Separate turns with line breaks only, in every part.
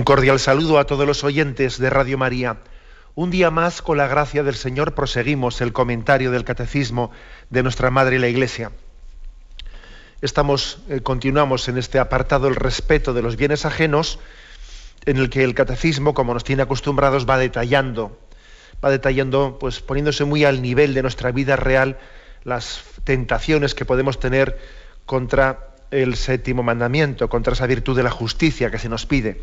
Un cordial saludo a todos los oyentes de Radio María. Un día más, con la gracia del Señor, proseguimos el comentario del Catecismo de nuestra Madre la Iglesia. Estamos, eh, continuamos en este apartado el respeto de los bienes ajenos, en el que el Catecismo, como nos tiene acostumbrados, va detallando, va detallando, pues poniéndose muy al nivel de nuestra vida real, las tentaciones que podemos tener contra el séptimo mandamiento, contra esa virtud de la justicia que se nos pide.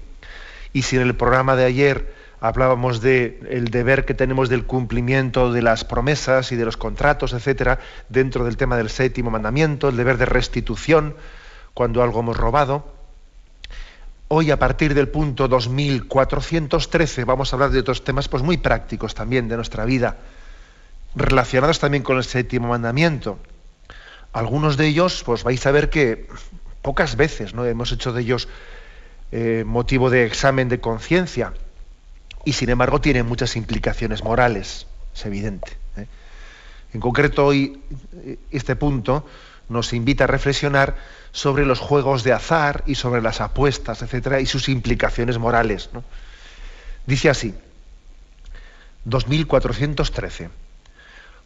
Y si en el programa de ayer hablábamos de el deber que tenemos del cumplimiento de las promesas y de los contratos, etcétera, dentro del tema del séptimo mandamiento, el deber de restitución cuando algo hemos robado. Hoy, a partir del punto 2413, vamos a hablar de otros temas pues, muy prácticos también de nuestra vida, relacionados también con el séptimo mandamiento. Algunos de ellos, pues vais a ver que pocas veces ¿no? hemos hecho de ellos eh, motivo de examen de conciencia y sin embargo tiene muchas implicaciones morales, es evidente. ¿eh? En concreto hoy eh, este punto nos invita a reflexionar sobre los juegos de azar y sobre las apuestas, etcétera, y sus implicaciones morales. Dice así, 2413.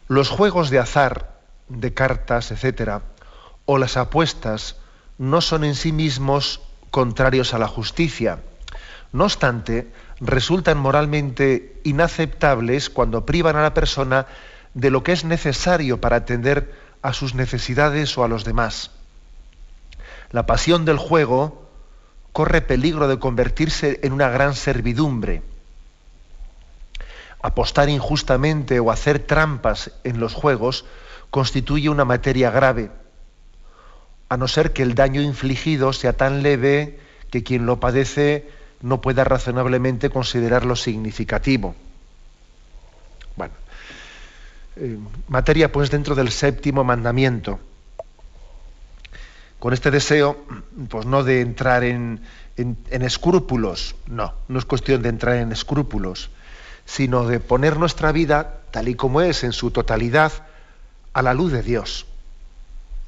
Los juegos de azar, de cartas, etcétera, o las apuestas no son en sí mismos contrarios a la justicia. No obstante, resultan moralmente inaceptables cuando privan a la persona de lo que es necesario para atender a sus necesidades o a los demás. La pasión del juego corre peligro de convertirse en una gran servidumbre. Apostar injustamente o hacer trampas en los juegos constituye una materia grave a no ser que el daño infligido sea tan leve que quien lo padece no pueda razonablemente considerarlo significativo. Bueno, eh, materia pues dentro del séptimo mandamiento. Con este deseo, pues no de entrar en, en escrúpulos, no, no es cuestión de entrar en escrúpulos, sino de poner nuestra vida, tal y como es en su totalidad, a la luz de Dios.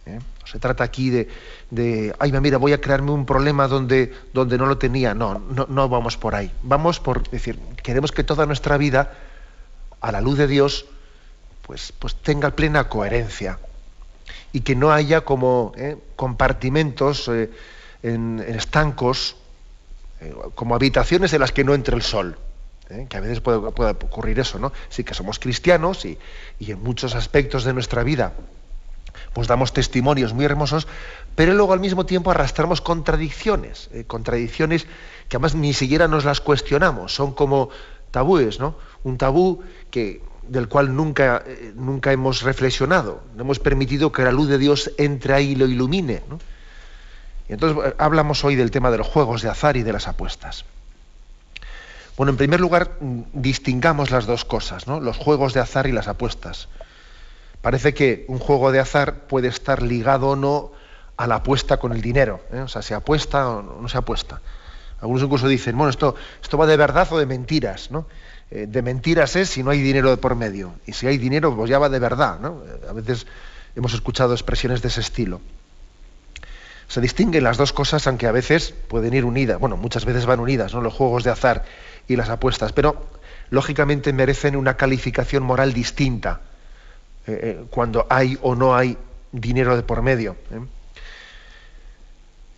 ¿Eh? se trata aquí de, de, ay, mira, voy a crearme un problema donde, donde no lo tenía. No, no, no vamos por ahí. Vamos por decir, queremos que toda nuestra vida, a la luz de Dios, pues, pues tenga plena coherencia. Y que no haya como ¿eh? compartimentos eh, en, estancos, como habitaciones en las que no entre el sol. que a veces puede, puede, ocurrir eso, ¿no? Sí que somos cristianos y, y en muchos aspectos de nuestra vida pues damos testimonios muy hermosos, pero luego al mismo tiempo arrastramos contradicciones, eh, contradicciones que además ni siquiera nos las cuestionamos, son como tabúes, ¿no? Un tabú que, del cual nunca, eh, nunca hemos reflexionado, no hemos permitido que la luz de Dios entre ahí y lo ilumine. Y entonces eh, hablamos hoy del tema de los juegos de azar y de las apuestas. Bueno, en primer lugar, mm, distingamos las dos cosas, ¿no? los juegos de azar y las apuestas. Parece que un juego de azar puede estar ligado o no a la apuesta con el dinero. ¿eh? O sea, se apuesta o no se apuesta. Algunos incluso dicen, bueno, esto, esto va de verdad o de mentiras, ¿no? Eh, de mentiras es si no hay dinero de por medio. Y si hay dinero, pues ya va de verdad, ¿no? A veces hemos escuchado expresiones de ese estilo. Se distinguen las dos cosas, aunque a veces pueden ir unidas. Bueno, muchas veces van unidas, ¿no? Los juegos de azar y las apuestas, pero lógicamente merecen una calificación moral distinta eh, eh, cuando hay o no hay dinero de por medio. ¿eh?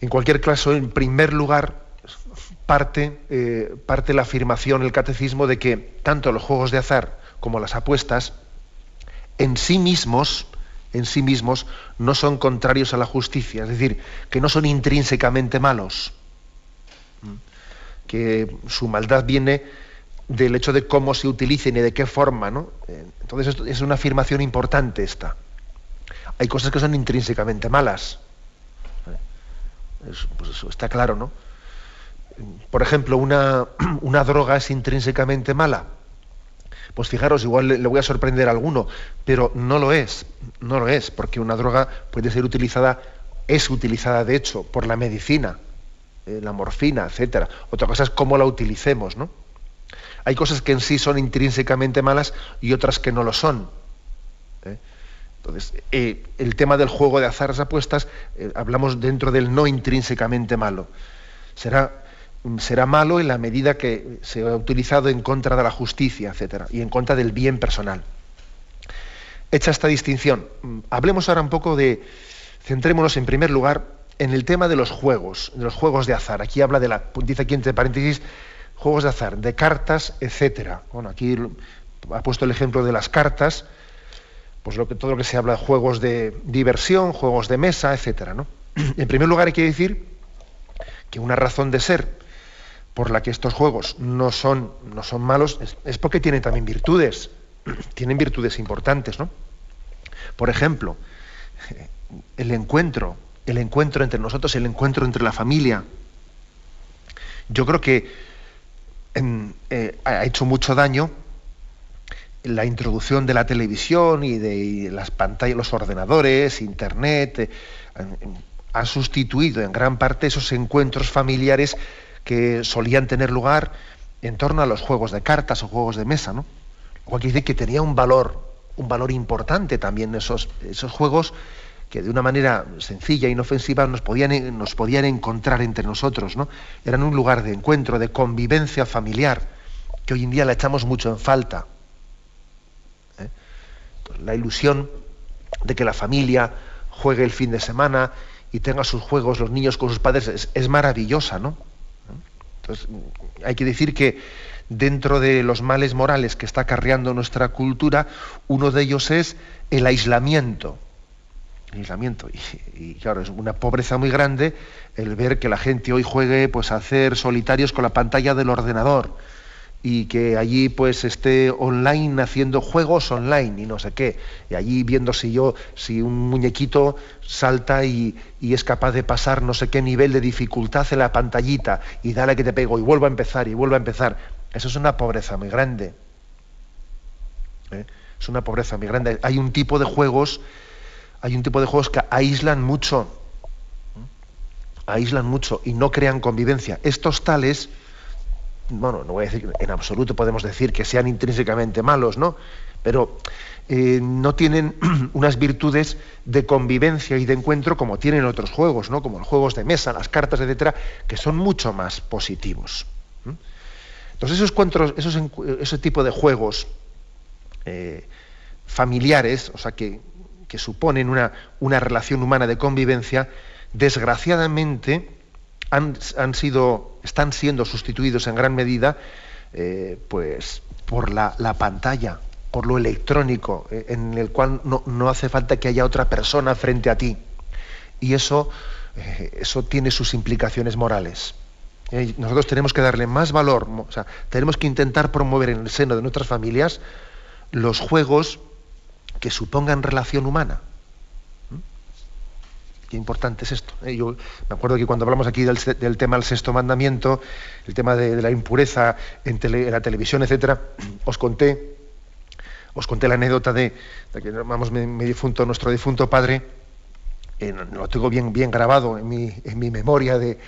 En cualquier caso, en primer lugar, parte, parte la afirmación, el catecismo, de que tanto los juegos de azar como las apuestas, en sí mismos, en sí mismos, no son contrarios a la justicia, es decir, que no son intrínsecamente malos, que su maldad viene del hecho de cómo se utilicen y de qué forma. ¿no? Entonces esto es una afirmación importante esta. Hay cosas que son intrínsecamente malas. pues eso está claro, ¿no? por ejemplo, una, una droga es intrínsecamente mala. Pues fijaros, igual le, voy a sorprender a alguno, pero no lo es, no lo es, porque una droga puede ser utilizada, es utilizada de hecho por la medicina, eh, la morfina, etcétera. Otra cosa es cómo la utilicemos, ¿no? Hay cosas que en sí son intrínsecamente malas y otras que no lo son. ¿eh? Entonces, eh, el tema del juego de azar, apuestas, hablamos dentro del no intrínsecamente malo. Será será malo en la medida que se ha utilizado en contra de la justicia, etcétera, y en contra del bien personal. Hecha esta distinción, hablemos ahora un poco de, centrémonos en primer lugar en el tema de los juegos, de los juegos de azar. Aquí habla de la, dice aquí entre paréntesis, juegos de azar, de cartas, etcétera. Bueno, aquí ha puesto el ejemplo de las cartas, pues lo que, todo lo que se habla de juegos de diversión, juegos de mesa, etcétera. En primer lugar hay que decir que una razón de ser por la que estos juegos no son, no son malos es, porque tienen también virtudes, tienen virtudes importantes, ¿no? Por ejemplo, el encuentro, el encuentro entre nosotros, el encuentro entre la familia. Yo creo que eh, ha hecho mucho daño la introducción de la televisión y de las pantallas, los ordenadores, internet, eh, ha sustituido en gran parte esos encuentros familiares que solían tener lugar en torno a los juegos de cartas o juegos de mesa, ¿no? Lo que dice que tenía un valor, un valor importante también esos, esos juegos que de una manera sencilla, inofensiva, nos podían, nos podían encontrar entre nosotros, ¿no? Eran un lugar de encuentro, de convivencia familiar, que hoy en día la echamos mucho en falta. ¿eh? Pues la ilusión de que la familia juegue el fin de semana y tenga sus juegos los niños con sus padres es, es maravillosa, ¿no? Entonces, hay que decir que dentro de los males morales que está acarreando nuestra cultura, uno de ellos es el aislamiento. Y, claro, es una pobreza muy grande el ver que la gente hoy juegue pues, a hacer solitarios con la pantalla del ordenador y que allí pues esté online haciendo juegos online y no sé qué. Y allí viendo si yo, si un muñequito salta y, es capaz de pasar no sé qué nivel de dificultad en la pantallita y dale que te pego y vuelvo a empezar y vuelvo a empezar. Eso es una pobreza muy grande. ¿Eh? Es una pobreza muy grande. Hay un tipo de juegos, hay un tipo de juegos que aíslan mucho. ¿eh? Aíslan mucho y no crean convivencia. Estos tales bueno, no voy a decir en absoluto podemos decir que sean intrínsecamente malos, ¿no? Pero eh, no tienen unas virtudes de convivencia y de encuentro como tienen otros juegos, ¿no? Como los juegos de mesa, las cartas, etcétera, que son mucho más positivos. Entonces esos encuentros, esos, ese tipo de juegos eh, familiares, o sea, que, que suponen una, una relación humana de convivencia, desgraciadamente han, sido, están siendo sustituidos en gran medida eh, pues, por la, pantalla, por lo electrónico, eh, en el cual no, hace falta que haya otra persona frente a ti. Y eso, eh, eso tiene sus implicaciones morales. nosotros tenemos que darle más valor, tenemos que intentar promover en el seno de nuestras familias los juegos que supongan relación humana. Qué importante es esto. ¿eh? Yo me acuerdo que cuando hablamos aquí del, tema del sexto mandamiento, el tema de, la impureza en, la televisión, etcétera, os conté, os conté la anécdota de, que vamos, mi, difunto, nuestro difunto padre, lo tengo bien, bien grabado en mi, en mi memoria de,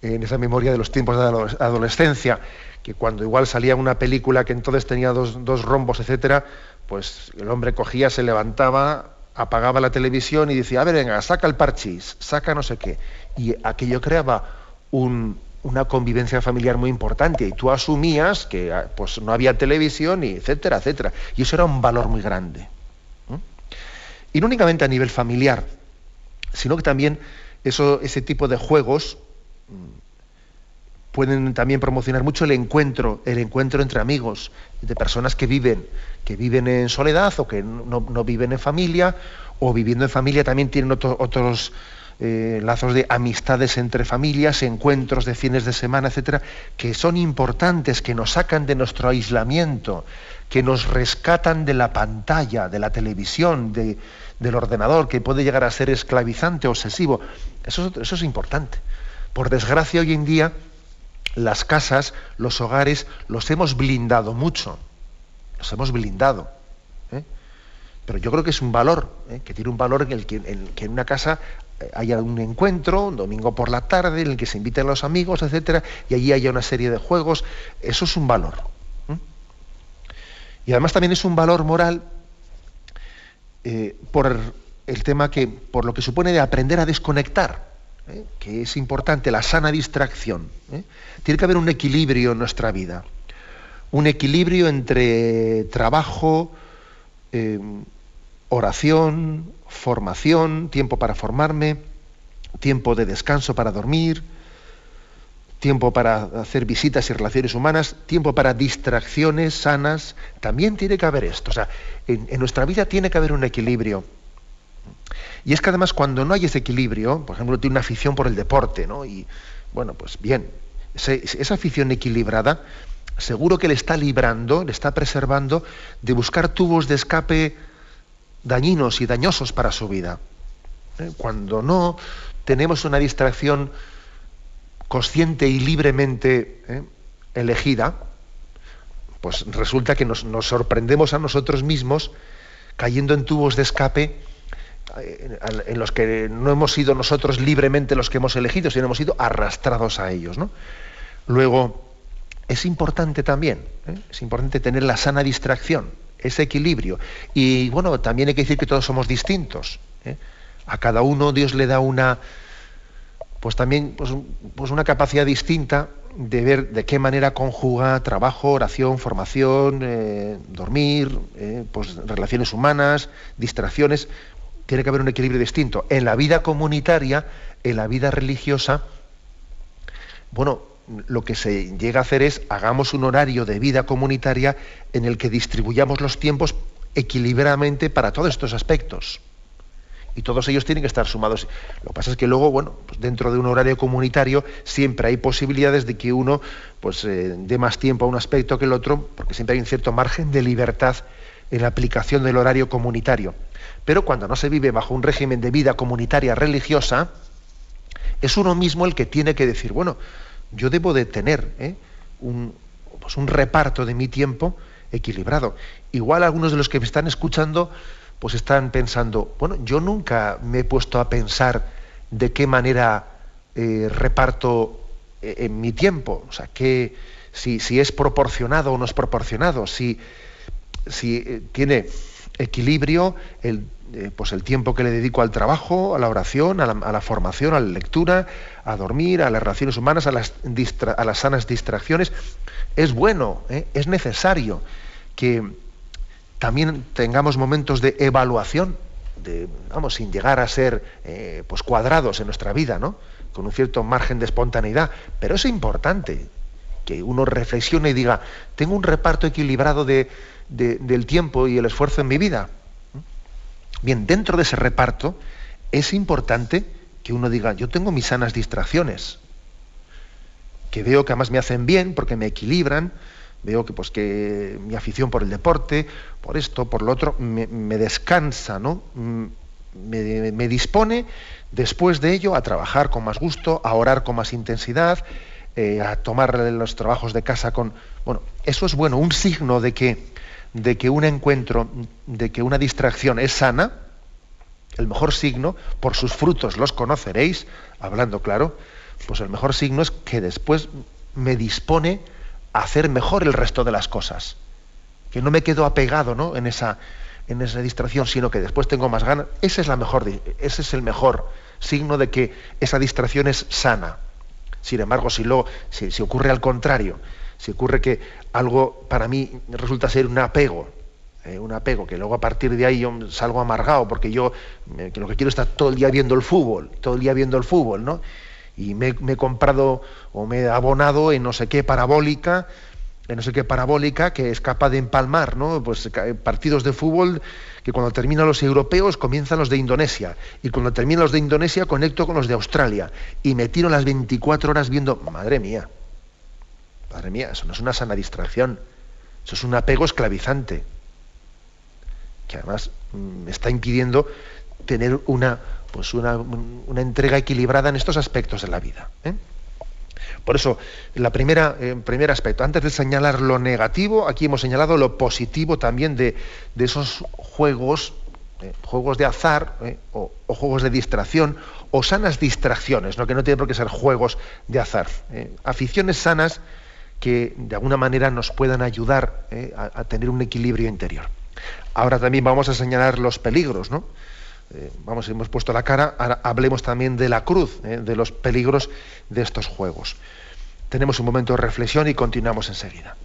en esa memoria de los tiempos de adolescencia, que cuando igual salía una película que entonces tenía dos, dos rombos, etcétera, pues el hombre cogía, se levantaba, apagaba la televisión y decía, a ver, venga, saca el parchís, saca no sé qué. Y aquello creaba una convivencia familiar muy importante y tú asumías que ah, pues, no había televisión, y etcétera, etcétera. Y eso era un valor muy grande. Y no únicamente a nivel familiar, sino que también eso, ese tipo de juegos mm, pueden también promocionar mucho el encuentro, el encuentro entre amigos, de personas que viven que viven en soledad o que no, viven en familia, o viviendo en familia también tienen otros eh, lazos de amistades entre familias, encuentros de fines de semana, etcétera, que son importantes, que nos sacan de nuestro aislamiento, que nos rescatan de la pantalla, de la televisión, del ordenador, que puede llegar a ser esclavizante, obsesivo. Eso, eso es importante. Por desgracia, hoy en día las casas, los hogares, los hemos blindado mucho. Los hemos blindado. ¿eh? Pero yo creo que es un valor, ¿eh? que tiene un valor en el que en, una casa eh, haya un encuentro, un domingo por la tarde, en el que se inviten los amigos, etcétera, y allí haya una serie de juegos. Eso es un valor. Y además también es un valor moral por el tema que, por lo que supone de aprender a desconectar. que es importante, la sana distracción. Tiene que haber un equilibrio en nuestra vida, un equilibrio entre trabajo, eh, oración, formación, tiempo para formarme, tiempo de descanso para dormir, tiempo para hacer visitas y relaciones humanas, tiempo para distracciones sanas, también tiene que haber esto. O sea, en nuestra vida tiene que haber un equilibrio. Y es que además cuando no hay ese equilibrio, por ejemplo, tiene una afición por el deporte, ¿no? Y bueno, pues bien, esa afición equilibrada seguro que le está librando, le está preservando de buscar tubos de escape dañinos y dañosos para su vida. ¿Eh? Cuando no tenemos una distracción consciente y libremente ¿eh? elegida, pues resulta que nos, sorprendemos a nosotros mismos cayendo en tubos de escape en los que no hemos sido nosotros libremente los que hemos elegido, sino hemos sido arrastrados a ellos. Luego, es importante también, ¿eh? es importante tener la sana distracción, ese equilibrio. Y bueno, también hay que decir que todos somos distintos. ¿eh? A cada uno Dios le da una, pues también, pues, pues, una capacidad distinta de ver de qué manera conjuga trabajo, oración, formación, eh, dormir, pues relaciones humanas, distracciones tiene que haber un equilibrio distinto. En la vida comunitaria, en la vida religiosa, bueno, lo que se llega a hacer es hagamos un horario de vida comunitaria en el que distribuyamos los tiempos equilibradamente para todos estos aspectos. Y todos ellos tienen que estar sumados. Lo que pasa es que luego, bueno, pues dentro de un horario comunitario siempre hay posibilidades de que uno pues, eh, dé más tiempo a un aspecto que el otro, porque siempre hay un cierto margen de libertad en la aplicación del horario comunitario. Pero cuando no se vive bajo un régimen de vida comunitaria religiosa, es uno mismo el que tiene que decir, bueno, yo debo de tener ¿eh? un, pues un reparto de mi tiempo equilibrado. Igual algunos de los que me están escuchando pues están pensando, bueno, yo nunca me he puesto a pensar de qué manera eh, reparto eh, en mi tiempo, o sea, si, es proporcionado o no es proporcionado, si tiene equilibrio el, eh, pues el tiempo que le dedico al trabajo, a la oración, a la, formación, a la lectura, a dormir, a las relaciones humanas, a las, a las sanas distracciones, es bueno, ¿eh? es necesario que también tengamos momentos de evaluación, vamos, sin llegar a ser eh, pues cuadrados en nuestra vida, ¿no? con un cierto margen de espontaneidad, pero es importante que uno reflexione y diga, tengo un reparto equilibrado de, del tiempo y el esfuerzo en mi vida. Bien, dentro de ese reparto es importante que uno diga, yo tengo mis sanas distracciones, que veo que además me hacen bien porque me equilibran, veo que pues que mi afición por el deporte, por esto, por lo otro, me, descansa, ¿no? Mm, me, dispone después de ello a trabajar con más gusto, a orar con más intensidad, eh, a tomar los trabajos de casa con. Bueno, eso es bueno, un signo de que de que un encuentro, de que una distracción es sana, el mejor signo, por sus frutos los conoceréis, hablando claro, pues el mejor signo es que después me dispone a hacer mejor el resto de las cosas. Que no me quedo apegado ¿no? en, esa, en esa distracción, sino que después tengo más ganas. Ese es, la mejor, ese es el mejor signo de que esa distracción es sana. Sin embargo, si, lo, si ocurre al contrario, si ocurre que algo para mí resulta ser un apego, eh, un apego, que luego a partir de ahí yo salgo amargado porque yo lo que quiero es estar todo el día viendo el fútbol, todo el día viendo el fútbol, ¿no? Y me, he comprado o me he abonado en no sé qué parabólica, en no sé qué parabólica que es capaz de empalmar, ¿no? Pues partidos de fútbol que cuando terminan los europeos comienzan los de Indonesia y cuando terminan los de Indonesia conecto con los de Australia y me tiro las 24 horas viendo, madre mía, Madre mía, eso no es una sana distracción, eso es un apego esclavizante, que además mm, me está impidiendo tener una, pues una, entrega equilibrada en estos aspectos de la vida. ¿eh? Por eso, la primera, eh, primer aspecto, antes de señalar lo negativo, aquí hemos señalado lo positivo también de, esos juegos, eh, juegos de azar eh, o, juegos de distracción o sanas distracciones, ¿no? que no tiene por qué ser juegos de azar. aficiones sanas que de alguna manera nos puedan ayudar a, a, tener un equilibrio interior. Ahora también vamos a señalar los peligros, ¿no? Eh, vamos, hemos puesto la cara, ahora hablemos también de la cruz, eh, de los peligros de estos juegos. Tenemos un momento de reflexión y continuamos enseguida.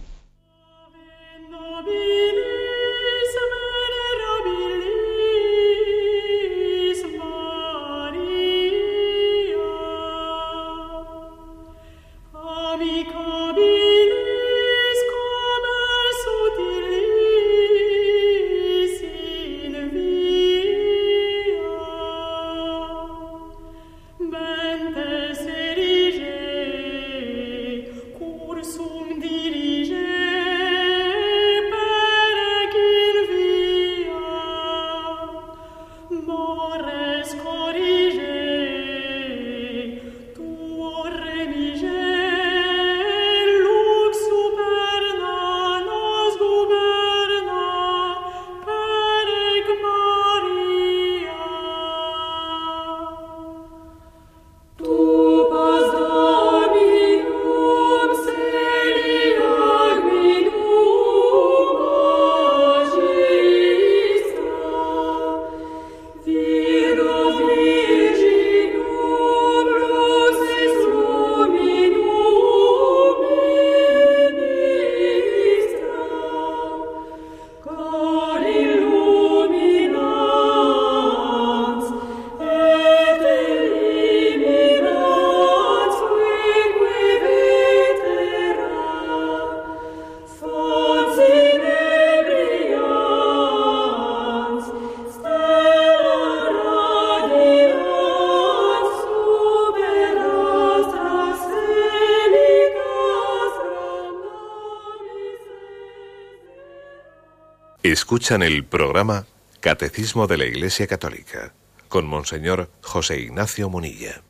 Escuchan el programa Catecismo de la Iglesia Católica con Monseñor José Ignacio Munilla.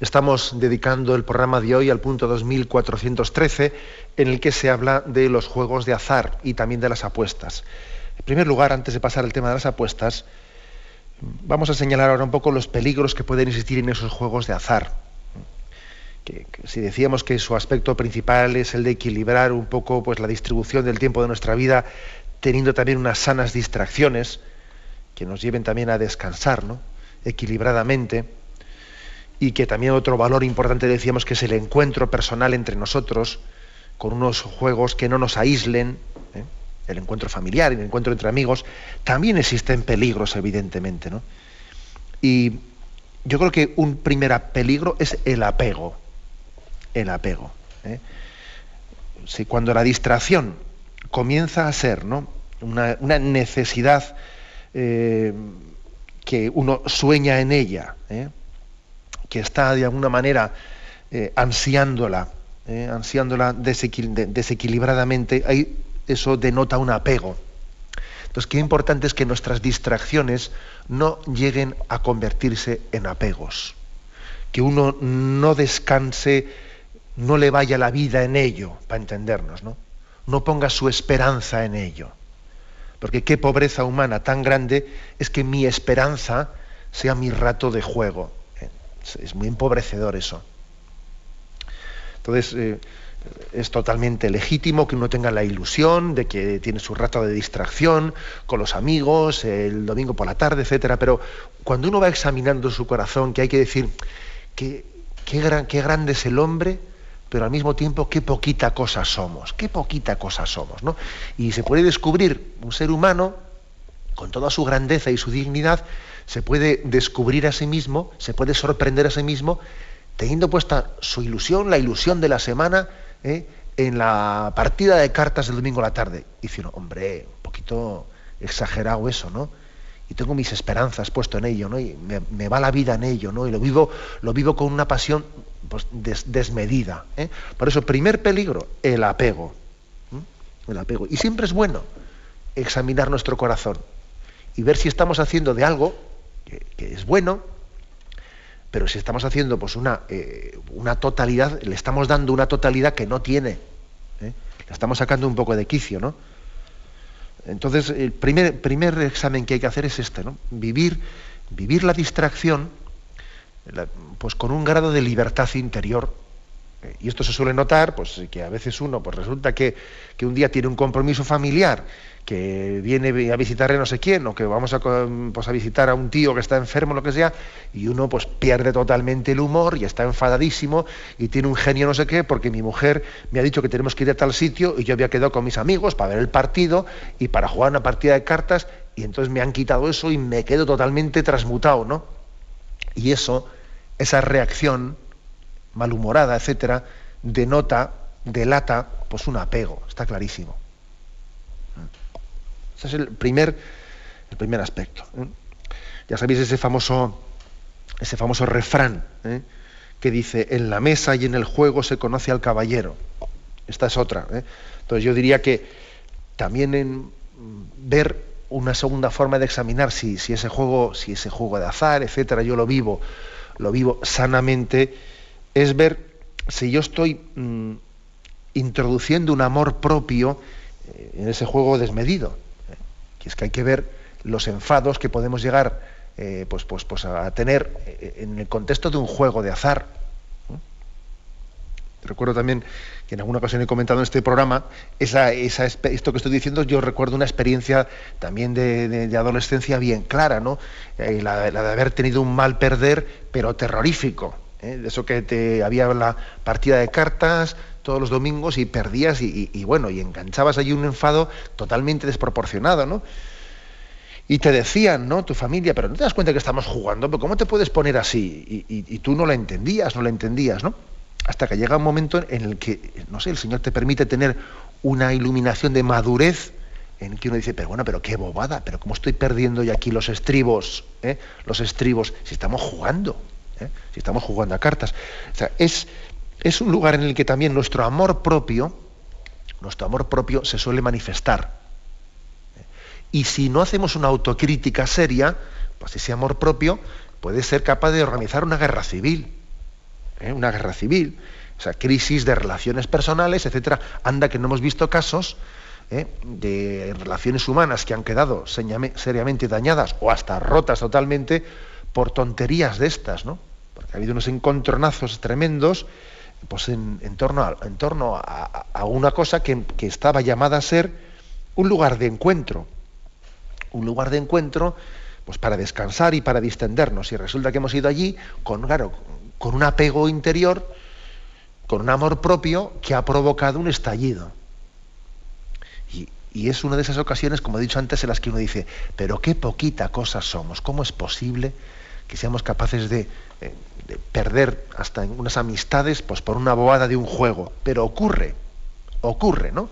Estamos dedicando el programa de hoy al punto 2413 en el que se habla de los juegos de azar y también de las apuestas. En primer lugar, antes de pasar al tema de las apuestas, vamos a señalar ahora un poco los peligros que pueden existir en esos juegos de azar. si decíamos que su aspecto principal es el de equilibrar un poco pues, la distribución del tiempo de nuestra vida teniendo también unas sanas distracciones que nos lleven también a descansar, ¿no? equilibradamente, y que también otro valor importante decíamos que es el encuentro personal entre nosotros, con unos juegos que no nos aíslen, ¿eh? el encuentro familiar, el encuentro entre amigos, también existen peligros, evidentemente. ¿no? Y yo creo que un primer peligro es el apego. El apego. ¿eh? Si cuando la distracción comienza a ser ¿no? una, necesidad eh, que uno sueña en ella, ¿eh? que está de alguna manera eh, ansiándola, ansiándola desequilibradamente, eso denota un apego. Entonces, qué importante es que nuestras distracciones no lleguen a convertirse en apegos, que uno no descanse, no le vaya la vida en ello, para entendernos, ¿no? No ponga su esperanza en ello. Porque qué pobreza humana tan grande es que mi esperanza sea mi rato de juego. Es muy empobrecedor eso. Entonces, eh, es totalmente legítimo que uno tenga la ilusión de que tiene su rato de distracción con los amigos, el domingo por la tarde, etcétera, pero cuando uno va examinando su corazón, que hay que decir que, qué, gran, qué grande es el hombre, pero al mismo tiempo qué poquita cosa somos, qué poquita cosa somos, ¿no? Y se puede descubrir un ser humano con toda su grandeza y su dignidad, se puede descubrir a sí mismo, se puede sorprender a sí mismo, teniendo puesta su ilusión, la ilusión de la semana, ¿eh? en la partida de cartas del domingo a la tarde. Y hombre, un poquito exagerado eso, ¿no? Y tengo mis esperanzas puesto en ello, ¿no? Y me, me, va la vida en ello, ¿no? Y lo vivo, lo vivo con una pasión pues, desmedida. ¿eh? Por eso, primer peligro, el apego. El apego. Y siempre es bueno examinar nuestro corazón y ver si estamos haciendo de algo que, es bueno, Pero si estamos haciendo pues una, eh, una totalidad, le estamos dando una totalidad que no tiene. ¿eh? Le estamos sacando un poco de quicio, ¿no? Entonces, el primer, primer examen que hay que hacer es este, ¿no? Vivir, vivir la distracción pues con un grado de libertad interior y esto se suele notar, pues que a veces uno, pues resulta que, un día tiene un compromiso familiar, que viene a visitar a no sé quién, o que vamos a, pues a visitar a un tío que está enfermo, lo que sea, y uno pues pierde totalmente el humor y está enfadadísimo y tiene un genio no sé qué, porque mi mujer me ha dicho que tenemos que ir a tal sitio y yo había quedado con mis amigos para ver el partido y para jugar una partida de cartas, y entonces me han quitado eso y me quedo totalmente transmutado, ¿no? Y eso, esa reacción, malhumorada, etcétera, denota, delata, pues un apego, está clarísimo. Ese es el primer, el primer aspecto. ¿eh? Ya sabéis ese famoso, ese famoso refrán ¿eh? que dice, en la mesa y en el juego se conoce al caballero. Esta es otra. ¿eh? Entonces yo diría que también en ver una segunda forma de examinar si, si, ese juego, si ese juego de azar, etcétera, yo lo vivo, lo vivo sanamente, es ver si yo estoy mm, introduciendo un amor propio eh, en ese juego desmedido. ¿eh? Que es que hay que ver los enfados que podemos llegar eh, pues, pues, pues a tener en el contexto de un juego de azar. Recuerdo también que en alguna ocasión he comentado en este programa, esto que estoy diciendo, yo recuerdo una experiencia también de, adolescencia bien clara, ¿no? la, de haber tenido un mal perder, pero terrorífico. ¿eh? de eso que te había la partida de cartas todos los domingos y perdías y, bueno, y enganchabas allí un enfado totalmente desproporcionado, ¿no? Y te decían, ¿no? Tu familia, pero no te das cuenta que estamos jugando, pero ¿cómo te puedes poner así? Y, tú no la entendías, no la entendías, ¿no? Hasta que llega un momento en el que, no sé, el Señor te permite tener una iluminación de madurez en que uno dice, pero bueno, pero qué bobada, pero cómo estoy perdiendo yo aquí los estribos, ¿eh? los estribos, si estamos jugando. ¿eh? si estamos jugando a cartas. es, es un lugar en el que también nuestro amor propio, nuestro amor propio se suele manifestar. ¿eh? Y si no hacemos una autocrítica seria, pues ese amor propio puede ser capaz de organizar una guerra civil. ¿Eh? Una guerra civil. O sea, crisis de relaciones personales, etcétera. Anda que no hemos visto casos de relaciones humanas que han quedado seriamente dañadas o hasta rotas totalmente por tonterías de estas, ¿no? ha habido unos encontronazos tremendos pues en, torno, a, en torno a, una cosa que, estaba llamada a ser un lugar de encuentro. Un lugar de encuentro pues para descansar y para distendernos. Y resulta que hemos ido allí con, claro, con un apego interior, con un amor propio que ha provocado un estallido. Y, es una de esas ocasiones, como he dicho antes, en las que uno dice, pero qué poquita cosa somos, ¿cómo es posible que seamos capaces de, eh, perder hasta unas amistades pues por una bobada de un juego. Pero ocurre, ocurre, ¿no?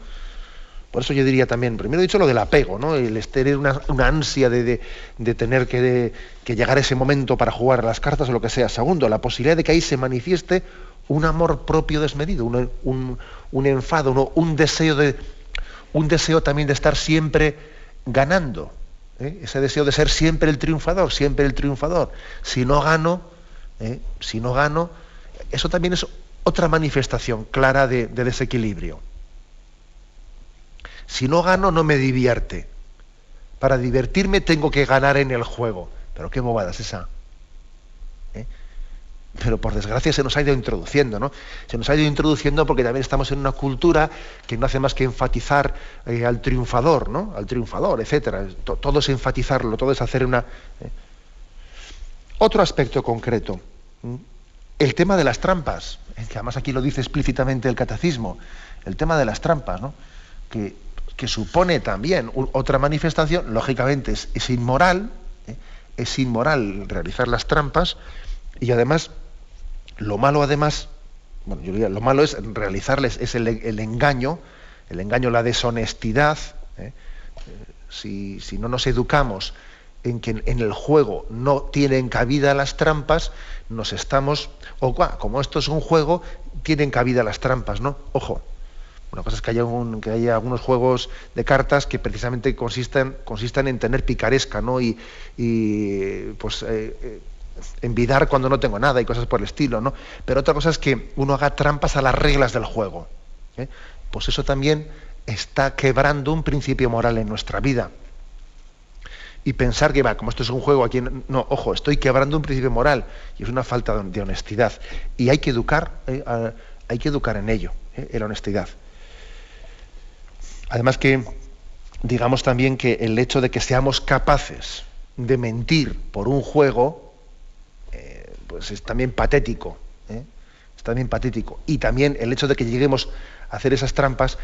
Por eso yo diría también, primero he dicho lo del apego, ¿no? El tener una, ansia de, tener que, llegar a ese momento para jugar las cartas o lo que sea. Segundo, la posibilidad de que ahí se manifieste un amor propio desmedido, un, enfado, un, deseo de, un deseo también de estar siempre ganando. ¿eh? ese deseo de ser siempre el triunfador, siempre el triunfador. Si no gano, ¿eh? si no gano, eso también es otra manifestación clara de, desequilibrio. Si no gano, no me divierte. Para divertirme tengo que ganar en el juego. Pero qué bobada es esa pero por desgracia se nos ha ido introduciendo, ¿no? Se nos ha ido introduciendo porque también estamos en una cultura que no hace más que enfatizar eh, al triunfador, ¿no? Al triunfador, etcétera. Todo es enfatizarlo, todo es hacer una. ¿eh? Otro aspecto concreto, el tema de las trampas, ¿eh? además aquí lo dice explícitamente el catecismo, el tema de las trampas, ¿no? Que, supone también otra manifestación, lógicamente es, es inmoral, es inmoral realizar las trampas y además lo malo además, bueno, yo diría, lo malo es realizarles es el, engaño, el engaño, la deshonestidad. ¿eh? Si, no nos educamos en que en el juego no tienen cabida las trampas, nos estamos, o como esto es un juego, tienen cabida las trampas, ¿no? Ojo, una cosa es que haya, que haya algunos juegos de cartas que precisamente consisten, consisten en tener picaresca, ¿no? Y, pues eh, eh, envidar cuando no tengo nada y cosas por el estilo, ¿no? Pero otra cosa es que uno haga trampas a las reglas del juego. ¿eh? Pues eso también está quebrando un principio moral en nuestra vida. Y pensar que, va, como esto es un juego aquí, no, ojo, estoy quebrando un principio moral y es una falta de honestidad. Y hay que educar, hay que educar en ello, en la honestidad. Además que, digamos también que el hecho de que seamos capaces de mentir por un juego, eh, pues es también patético. ¿eh? Es también patético. Y también el hecho de que lleguemos a hacer esas trampas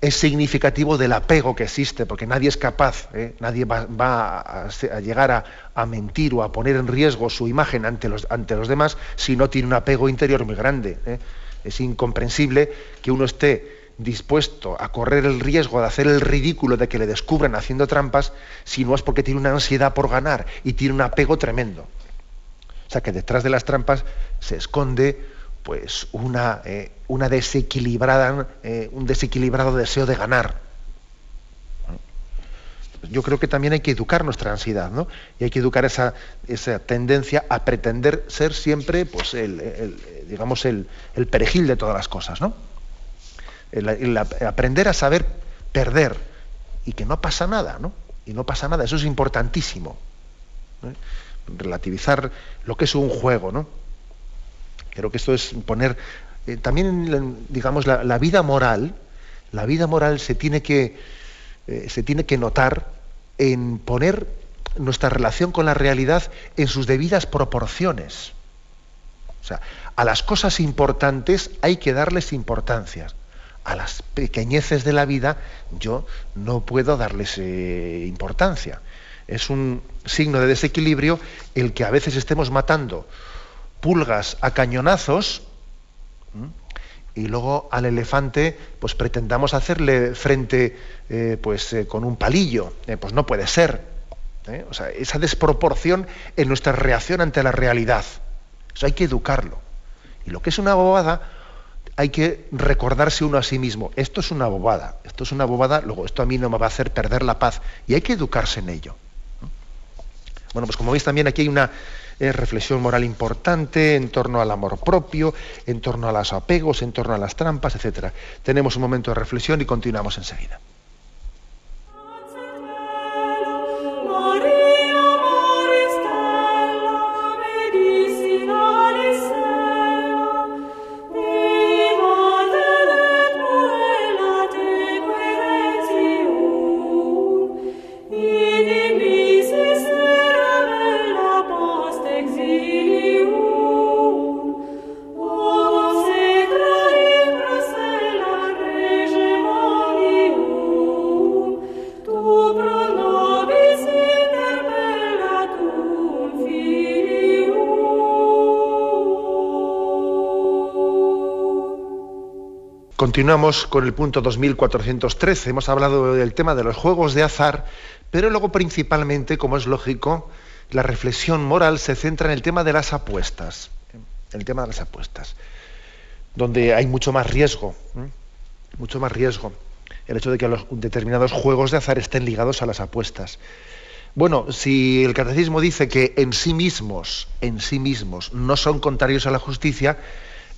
es significativo del apego que existe, porque nadie es capaz, ¿eh? nadie va, a, llegar a, mentir o a poner en riesgo su imagen ante los, ante los demás si no tiene un apego interior muy grande. Es incomprensible que uno esté dispuesto a correr el riesgo de hacer el ridículo de que le descubran haciendo trampas, si no es porque tiene una ansiedad por ganar y tiene un apego tremendo. O sea que detrás de las trampas se esconde pues una, eh, desequilibrada, eh, un desequilibrado deseo de ganar. Yo creo que también hay que educar nuestra ansiedad, ¿no? Y hay que educar esa, esa tendencia a pretender ser siempre, pues, el, digamos, el, el perejil de todas las cosas, ¿no? Aprender a saber perder y que no pasa nada. Y no pasa nada, eso es importantísimo. Relativizar lo que es un juego, ¿no? Creo que esto es poner eh, también, digamos, la, vida moral, la vida moral se tiene que eh, se tiene que notar en poner nuestra relación con la realidad en sus debidas proporciones. O sea, a las cosas importantes hay que darles importancia a las pequeñeces de la vida yo no puedo darles eh, importancia. Es un signo de desequilibrio el que a veces estemos matando pulgas a cañonazos y luego al elefante pues pretendamos hacerle frente eh, pues eh, con un palillo. pues no puede ser. O sea, esa desproporción en nuestra reacción ante la realidad. Eso hay que educarlo. Y lo que es una bobada, hay que recordarse uno a sí mismo, esto es una bobada, esto es una bobada, luego esto a mí no me va a hacer perder la paz y hay que educarse en ello. Bueno, pues como veis también aquí hay una eh, reflexión moral importante en torno al amor propio, en torno a los apegos, en torno a las trampas, etc. Tenemos un momento de reflexión y continuamos enseguida. Continuamos con el punto 2413. Hemos hablado del tema de los juegos de azar, pero luego principalmente, como es lógico, la reflexión moral se centra en el tema de las apuestas. El tema de las apuestas, donde hay mucho más riesgo, mucho más riesgo. El hecho de que los determinados juegos de azar estén ligados a las apuestas. Bueno, si el catecismo dice que en sí mismos, en sí mismos, no son contrarios a la justicia,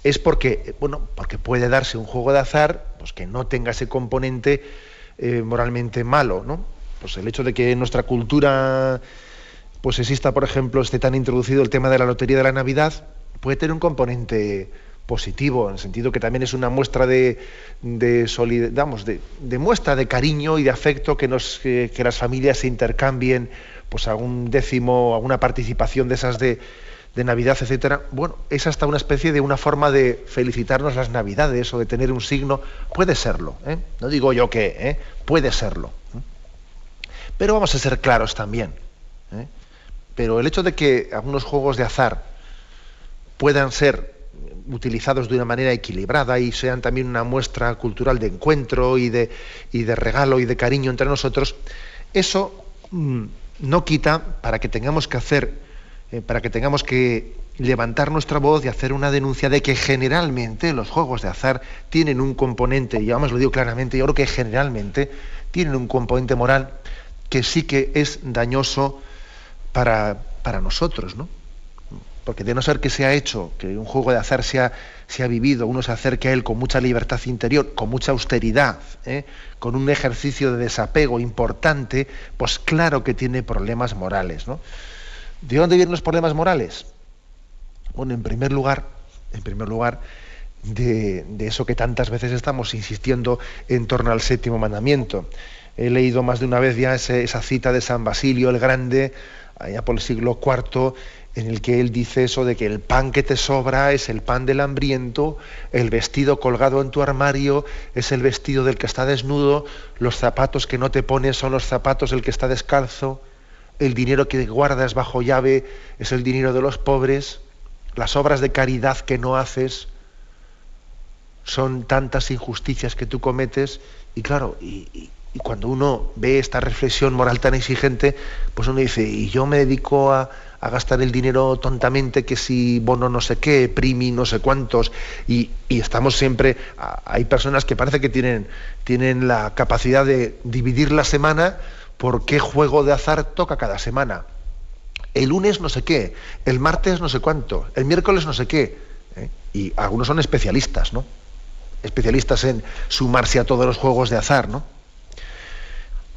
es porque, bueno, porque puede darse un juego de azar pues que no tenga ese componente eh, moralmente malo, ¿no? Pues el hecho de que en nuestra cultura pues exista, por ejemplo, esté tan introducido el tema de la lotería de la Navidad, puede tener un componente positivo, en el sentido que también es una muestra de, de, de, muestra de cariño y de afecto que, nos, que las familias se intercambien pues algún décimo, alguna participación de esas de, de Navidad, etcétera, bueno, es hasta una especie de una forma de felicitarnos las Navidades o de tener un signo, puede serlo, ¿eh? no digo yo que, ¿eh? puede serlo. ¿eh? Pero vamos a ser claros también. Pero el hecho de que algunos juegos de azar puedan ser utilizados de una manera equilibrada y sean también una muestra cultural de encuentro y de, y de regalo y de cariño entre nosotros, eso mm, no quita para que tengamos que hacer eh, para que tengamos que levantar nuestra voz y hacer una denuncia de que generalmente los juegos de azar tienen un componente, y además lo digo claramente, yo creo que generalmente tienen un componente moral que sí que es dañoso para, para nosotros, ¿no? porque de no ser que se ha hecho, que un juego de azar se ha, se ha vivido, uno se acerque a él con mucha libertad interior, con mucha austeridad, ¿eh? con un ejercicio de desapego importante, pues claro que tiene problemas morales. ¿no? ¿De dónde vienen los problemas morales? Bueno, en primer lugar, en primer lugar, de, eso que tantas veces estamos insistiendo en torno al séptimo mandamiento. He leído más de una vez ya esa cita de San Basilio el Grande, allá por el siglo IV, en el que él dice eso de que el pan que te sobra es el pan del hambriento, el vestido colgado en tu armario es el vestido del que está desnudo, los zapatos que no te pones son los zapatos del que está descalzo, el dinero que guardas bajo llave es el dinero de los pobres, las obras de caridad que no haces son tantas injusticias que tú cometes. Y claro, y, y cuando uno ve esta reflexión moral tan exigente, pues uno dice, y yo me dedico a, gastar el dinero tontamente, que si bono no sé qué, primi no sé cuántos, y, estamos siempre, hay personas que parece que tienen, tienen la capacidad de dividir la semana por qué juego de azar toca cada semana. El lunes no sé qué, el martes no sé cuánto, el miércoles no sé qué. ¿eh? Y algunos son especialistas, ¿no? Especialistas en sumarse a todos los juegos de azar, ¿no?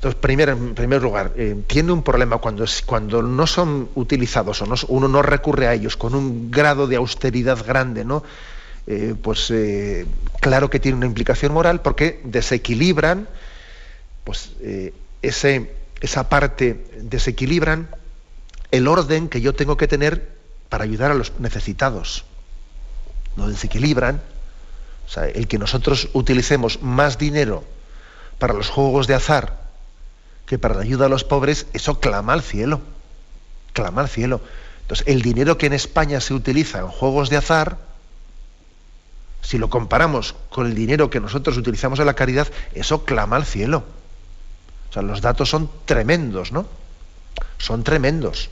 Entonces, en primer lugar, tiene un problema cuando, cuando no son utilizados o no, uno no recurre a ellos con un grado de austeridad grande, ¿no? Eh, pues eh, claro que tiene una implicación moral porque desequilibran, pues ese, esa parte, desequilibran el orden que yo tengo que tener para ayudar a los necesitados. Lo desequilibran. O sea, el que nosotros utilicemos más dinero para los juegos de azar que para la ayuda a los pobres, eso clama al cielo. Clama al cielo. Entonces, el dinero que en España se utiliza en juegos de azar, si lo comparamos con el dinero que nosotros utilizamos en la caridad, eso clama al cielo. O sea, los datos son tremendos, ¿no? Son tremendos.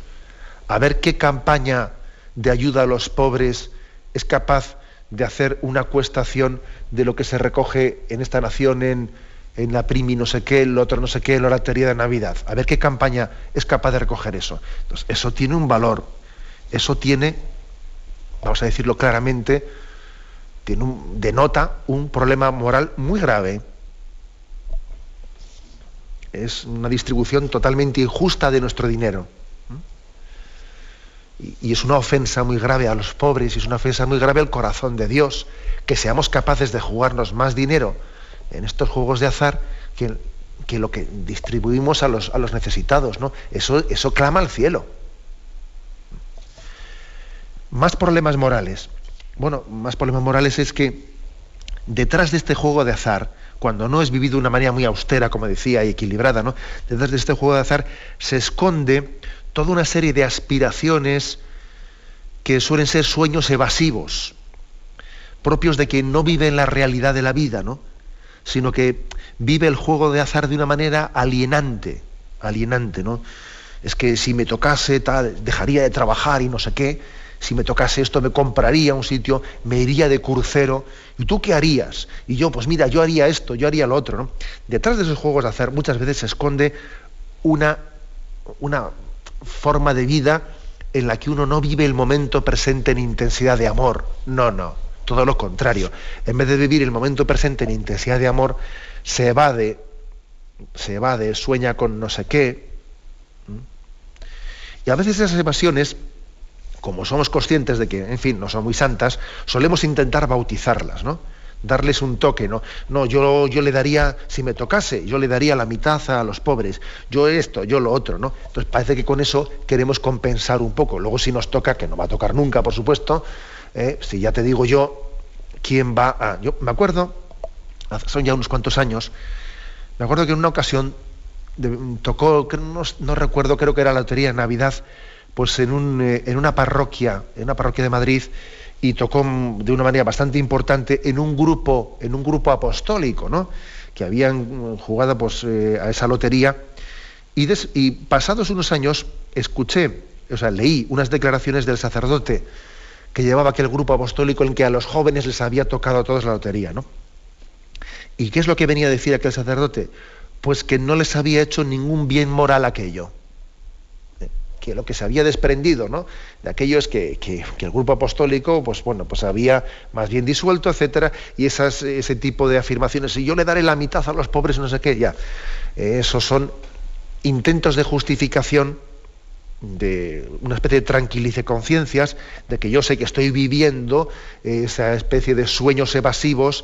A ver qué campaña de ayuda a los pobres es capaz de hacer una cuestación de lo que se recoge en esta nación en, en la primi no sé qué, el otro no sé qué, la oratería de Navidad. A ver qué campaña es capaz de recoger eso. Entonces, eso tiene un valor, eso tiene, vamos a decirlo claramente, tiene denota un problema moral muy grave. Es una distribución totalmente injusta de nuestro dinero. Y, es una ofensa muy grave a los pobres y es una ofensa muy grave al corazón de Dios, que seamos capaces de jugarnos más dinero en estos juegos de azar que, que lo que distribuimos a los, a los necesitados. ¿no? Eso, eso clama al cielo. Más problemas morales. Bueno, más problemas morales es que detrás de este juego de azar, cuando no es vivido de una manera muy austera, como decía, y equilibrada, ¿no? detrás de este juego de azar se esconde toda una serie de aspiraciones que suelen ser sueños evasivos, propios de quien no vive en la realidad de la vida, ¿no? sino que vive el juego de azar de una manera alienante, alienante, ¿no? Es que si me tocase tal, dejaría de trabajar y no sé qué, si me tocase esto me compraría un sitio, me iría de crucero, ¿y tú qué harías? Y yo, pues mira, yo haría esto, yo haría lo otro. Detrás de esos juegos de azar muchas veces se esconde una, una forma de vida en la que uno no vive el momento presente en intensidad de amor. No, no todo lo contrario. En vez de vivir el momento presente en intensidad de amor, se evade, se evade, sueña con no sé qué. Y a veces esas evasiones, como somos conscientes de que, en fin, no son muy santas, solemos intentar bautizarlas, ¿no? darles un toque, ¿no? No, yo, yo le daría, si me tocase, yo le daría la mitad a los pobres, yo esto, yo lo otro, ¿no? Entonces parece que con eso queremos compensar un poco. Luego si nos toca, que no va a tocar nunca, por supuesto, ¿eh? si ya te digo yo quién va a... Yo me acuerdo, son ya unos cuantos años, me acuerdo que en una ocasión tocó, no, no, recuerdo, creo que era la lotería de Navidad, pues en, un, eh, en una parroquia, en una parroquia de Madrid, y tocó de una manera bastante importante en un grupo, en un grupo apostólico, ¿no? que habían jugado pues, eh, a esa lotería. Y, y pasados unos años escuché, o sea, leí unas declaraciones del sacerdote que llevaba aquel grupo apostólico en que a los jóvenes les había tocado a todos la lotería, ¿no? ¿Y qué es lo que venía a decir aquel sacerdote? Pues que no les había hecho ningún bien moral aquello. Que lo que se había desprendido, ¿no? De aquellos que, que, el grupo apostólico, pues bueno, pues había más bien disuelto, etcétera, y ese tipo de afirmaciones, y yo le daré la mitad a los pobres, no sé qué, ya. esos son intentos de justificación de una especie de tranquilice conciencias, de que yo sé que estoy viviendo esa especie de sueños evasivos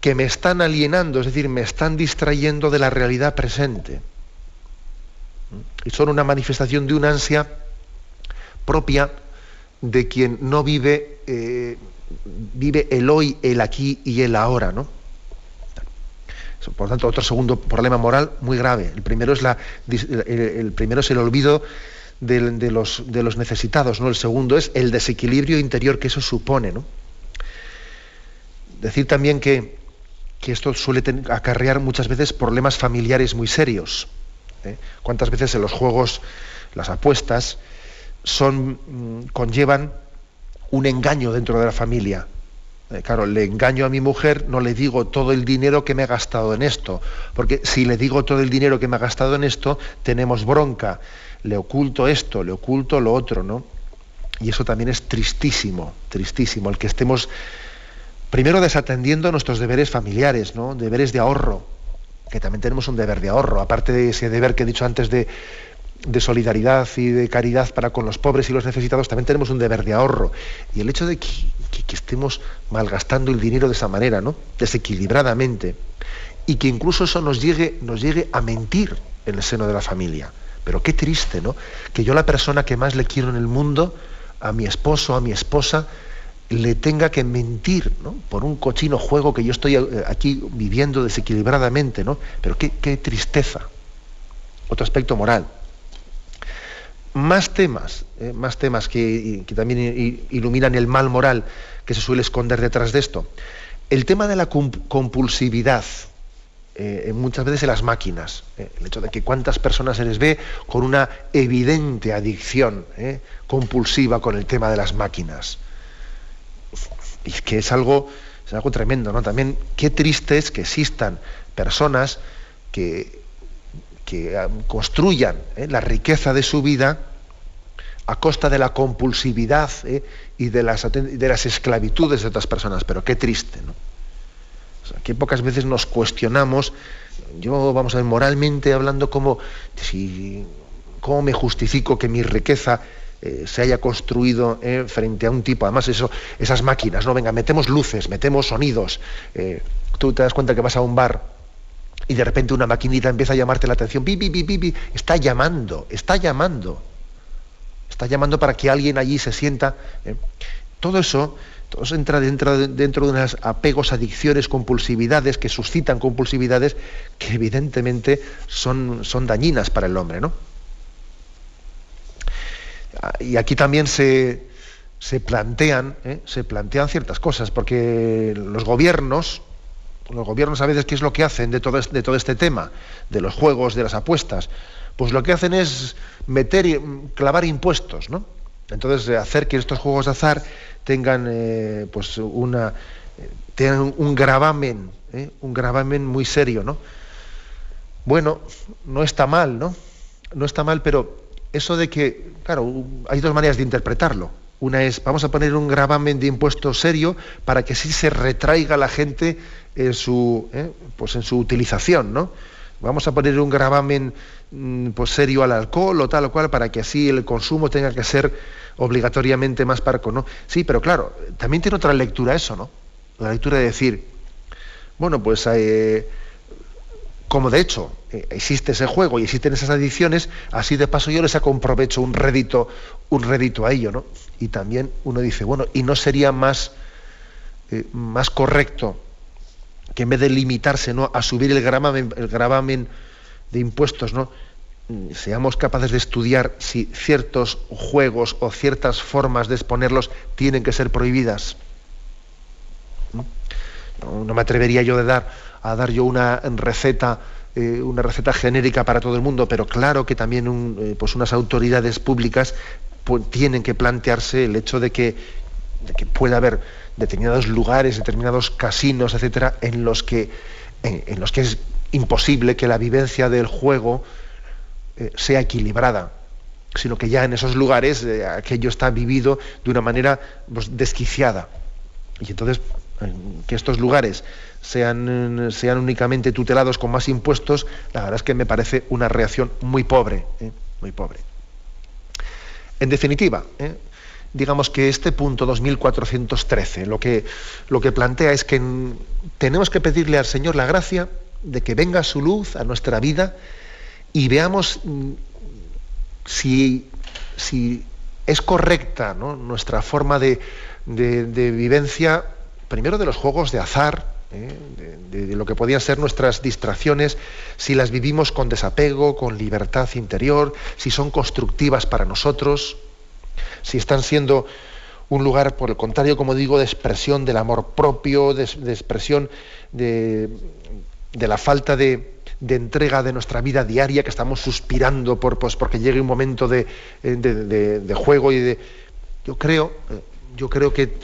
que me están alienando, es decir, me están distrayendo de la realidad presente. Y son una manifestación de una ansia propia de quien no vive, eh, vive el hoy, el aquí y el ahora, ¿no? Por lo tanto, otro segundo problema moral muy grave. El primero es, la, el primero es el olvido de, los, de, los, necesitados, ¿no? El segundo es el desequilibrio interior que eso supone, ¿no? Decir también que, que esto suele acarrear muchas veces problemas familiares muy serios. ¿Eh? ¿Cuántas veces en los juegos, las apuestas, son, mm, conllevan un engaño dentro de la familia? Eh, claro, le engaño a mi mujer, no le digo todo el dinero que me he gastado en esto, porque si le digo todo el dinero que me ha gastado en esto, tenemos bronca, le oculto esto, le oculto lo otro, ¿no? Y eso también es tristísimo, tristísimo, el que estemos primero desatendiendo nuestros deberes familiares, ¿no? Deberes de ahorro, que también tenemos un deber de ahorro, aparte de ese deber que he dicho antes de, solidaridad y de caridad para con los pobres y los necesitados, también tenemos un deber de ahorro. Y el hecho de que, estemos malgastando el dinero de esa manera, ¿no? desequilibradamente, y que incluso eso nos llegue, nos llegue a mentir en el seno de la familia. Pero qué triste, ¿no? Que yo la persona que más le quiero en el mundo, a mi esposo, a mi esposa, le tenga que mentir ¿no? por un cochino juego que yo estoy eh, aquí viviendo desequilibradamente, ¿no? Pero qué, tristeza. Otro aspecto moral. Más temas, eh, más temas que, también iluminan el mal moral que se suele esconder detrás de esto. El tema de la compulsividad, eh, muchas veces en las máquinas. el hecho de que cuántas personas se les ve con una evidente adicción compulsiva con el tema de las máquinas y que es algo, es algo tremendo, ¿no? También qué triste es que existan personas que, que ah, construyan ¿eh? la riqueza de su vida a costa de la compulsividad ¿eh? y de las, de las esclavitudes de otras personas. Pero qué triste, ¿no? que pocas veces nos cuestionamos, yo, vamos a ver, moralmente hablando, si, cómo me justifico que mi riqueza eh, se haya construido eh, frente a un tipo, además esas máquinas, ¿no? Venga, metemos luces, metemos sonidos. Eh, tú te das cuenta que vas a un bar y de repente una maquinita empieza a llamarte la atención, bi, bi, bi, está llamando, está llamando. Está llamando para que alguien allí se sienta. Todo eso, entra dentro de, dentro de unos apegos, adicciones, compulsividades que suscitan compulsividades que evidentemente son, son dañinas para el hombre, ¿no? Y aquí también se, plantean, ¿eh? se plantean ciertas cosas, porque los gobiernos, los gobiernos a veces, ¿qué es lo que hacen de todo, de todo este tema, de los juegos, de las apuestas? Pues lo que hacen es meter, clavar impuestos, ¿no? Entonces, hacer que estos juegos de azar tengan, eh, pues una, tengan un gravamen, ¿eh? un gravamen muy serio, ¿no? Bueno, no está mal, ¿no? No está mal, pero eso de que, claro, hay dos maneras de interpretarlo. Una es, vamos a poner un gravamen de impuesto serio para que sí se retraiga la gente en su, ¿eh? pues en su utilización, ¿no? Vamos a poner un gravamen mm, pues, serio al alcohol o tal o cual para que así el consumo tenga que ser obligatoriamente más parco, ¿no? Sí, pero claro, también tiene otra lectura eso, ¿no? La lectura de decir, bueno, pues eh, como de hecho eh, existe ese juego y existen esas adicciones, así de paso yo les saco un provecho, un rédito, un rédito a ello, ¿no? Y también uno dice, bueno, ¿y no sería más, eh, más correcto que en vez de limitarse ¿no? a subir el gravamen, el gravamen de impuestos, ¿no? Mm, seamos capaces de estudiar si ciertos juegos o ciertas formas de exponerlos tienen que ser prohibidas? ¿No? me atrevería yo de dar a dar yo una receta eh, una receta genérica para todo el mundo, pero claro que también eh, pues unas autoridades públicas tienen que plantearse el hecho de que, que pueda haber determinados lugares, determinados casinos, etcétera, en los que en, los que es imposible que la vivencia del juego eh, sea equilibrada. sino que ya en esos lugares aquello está vivido de una manera pues, desquiciada. Y entonces, que estos lugares sean, sean únicamente tutelados con más impuestos, la verdad es que me parece una reacción muy pobre, ¿eh? muy pobre. En definitiva, ¿eh? digamos que este punto 2413 lo que, lo que plantea es que tenemos que pedirle al Señor la gracia de que venga su luz a nuestra vida y veamos si, si es correcta nuestra forma de, de, vivencia, primero de los juegos de azar, ¿eh? de, lo que podían ser nuestras distracciones, si las vivimos con desapego, con libertad interior, si son constructivas para nosotros, si están siendo un lugar, por el contrario, como digo, de expresión del amor propio, de, expresión de, la falta de, entrega de nuestra vida diaria, que estamos suspirando por, pues, porque llegue un momento de, de juego y de... Yo creo, eh, yo creo que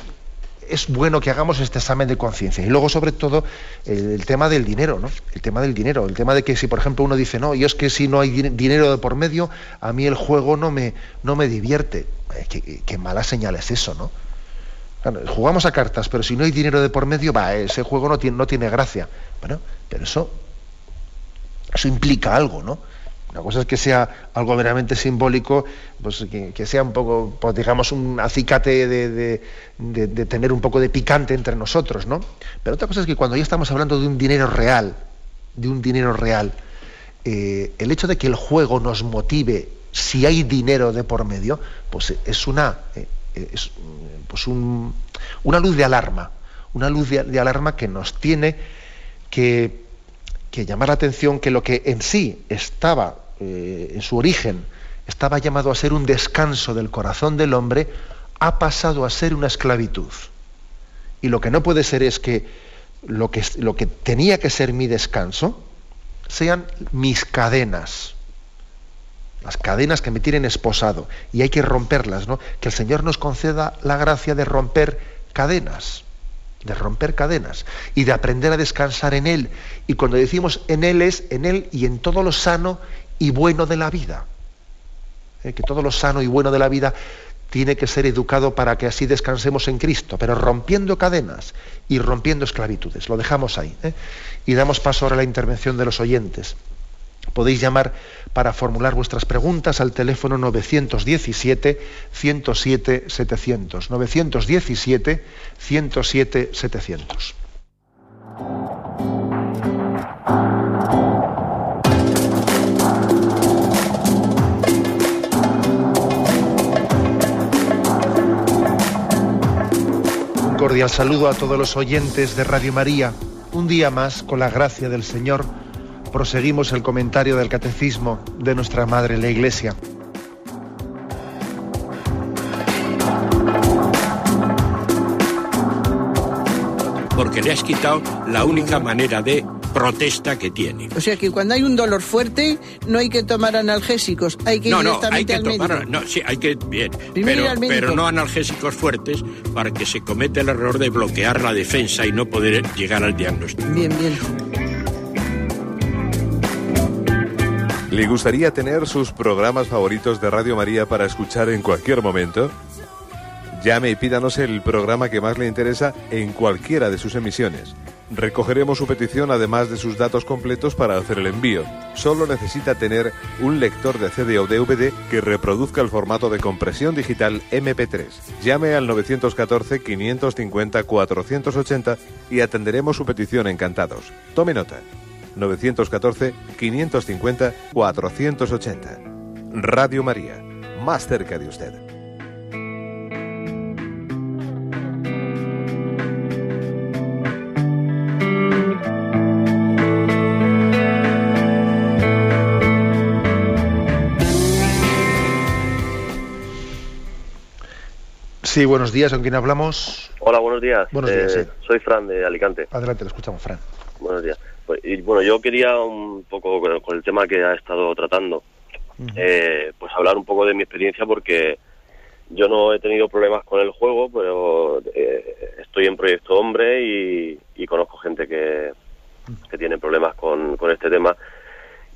es bueno que hagamos este examen de conciencia. Y luego, sobre todo, el, tema del dinero, ¿no? El tema del dinero, el tema de que si, por ejemplo, uno dice, no, yo es que si no hay dinero de por medio, a mí el juego no me, no me divierte. Eh, qué, mala señal es eso, ¿no? jugamos a cartas, pero si no hay dinero de por medio, va, ese juego no tiene, no tiene gracia. Bueno, pero eso, eso implica algo, ¿no? Una cosa es que sea algo meramente simbólico, pues que, sea un poco, pues digamos, un acicate de, tener un poco de picante entre nosotros, ¿no? Pero otra cosa es que cuando ya estamos hablando de un dinero real, de un dinero real, eh, el hecho de que el juego nos motive si hay dinero de por medio, pues es una, eh, es, pues una luz de alarma, una luz de, alarma que nos tiene que, que llamar la atención que lo que en sí estaba eh, en su origen estaba llamado a ser un descanso del corazón del hombre, ha pasado a ser una esclavitud. Y lo que no puede ser es que lo que, lo que tenía que ser mi descanso sean mis cadenas, las cadenas que me tienen esposado, y hay que romperlas, ¿no? Que el Señor nos conceda la gracia de romper cadenas, de romper cadenas y de aprender a descansar en Él. Y cuando decimos en Él es en Él y en todo lo sano y bueno de la vida. Eh, que todo lo sano y bueno de la vida tiene que ser educado para que así descansemos en Cristo, pero rompiendo cadenas y rompiendo esclavitudes. Lo dejamos ahí. ¿eh? Y damos paso ahora a la intervención de los oyentes. Podéis llamar para formular vuestras preguntas al teléfono 917 107 cordial saludo a todos los oyentes de Radio María. Un día más, con la gracia del Señor, proseguimos el comentario del Catecismo de nuestra Madre la Iglesia.
Porque le has quitado la única manera de protesta que tiene.
O sea que cuando hay un dolor fuerte no hay que tomar analgésicos, hay que ir directamente al médico.
No, sí, hay que bien, pero, pero no analgésicos fuertes para que se cometa el error de bloquear la defensa y no poder llegar al diagnóstico.
Bien, bien.
¿Le gustaría tener sus programas favoritos de Radio María para escuchar en cualquier momento? Llame y pídanos el programa que más le interesa en cualquiera de sus emisiones. Recogeremos su petición además de sus datos completos para hacer el envío. Solo necesita tener un lector de CD o DVD que reproduzca el formato de compresión digital MP3. Llame al 914-550-480 y atenderemos su petición encantados. Tome nota. 914-550-480. Radio María, más cerca de usted.
Sí, buenos días. ¿Con quién hablamos?
Hola, buenos días.
Buenos días,
eh, Soy Fran de Alicante.
Adelante, lo escuchamos, Fran.
Buenos días. Pues, y, bueno, yo quería un poco con el tema que ha estado tratando, eh, pues hablar un poco de mi experiencia porque yo no he tenido problemas con el juego, pero eh, estoy en Proyecto Hombre y, conozco gente que, que tiene problemas con, con este tema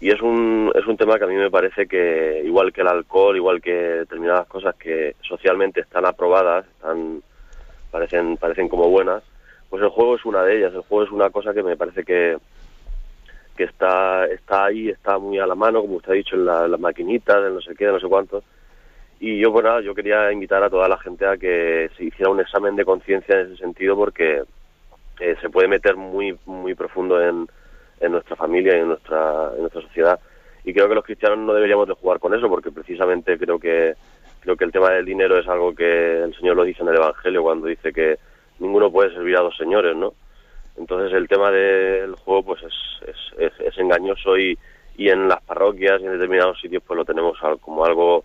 y es un, es un tema que a mí me parece que, igual que el alcohol, igual que determinadas cosas que socialmente están aprobadas, están, parecen, parecen como buenas, pues el juego es una de ellas. El juego es una cosa que me parece que, que está, está ahí, está muy a la mano, como usted ha dicho, en las la maquinitas, de no sé qué, de no sé cuánto. Y yo, bueno, yo quería invitar a toda la gente a que se hiciera un examen de conciencia en ese sentido porque eh, se puede meter muy, muy profundo en, en nuestra familia y en nuestra, en nuestra sociedad. Y creo que los cristianos no deberíamos de jugar con eso, porque precisamente creo que, creo que el tema del dinero es algo que el Señor lo dice en el Evangelio cuando dice que ninguno puede servir a dos señores, ¿no? Entonces el tema del juego pues es, es, es, engañoso y, y en las parroquias y en determinados sitios pues lo tenemos como algo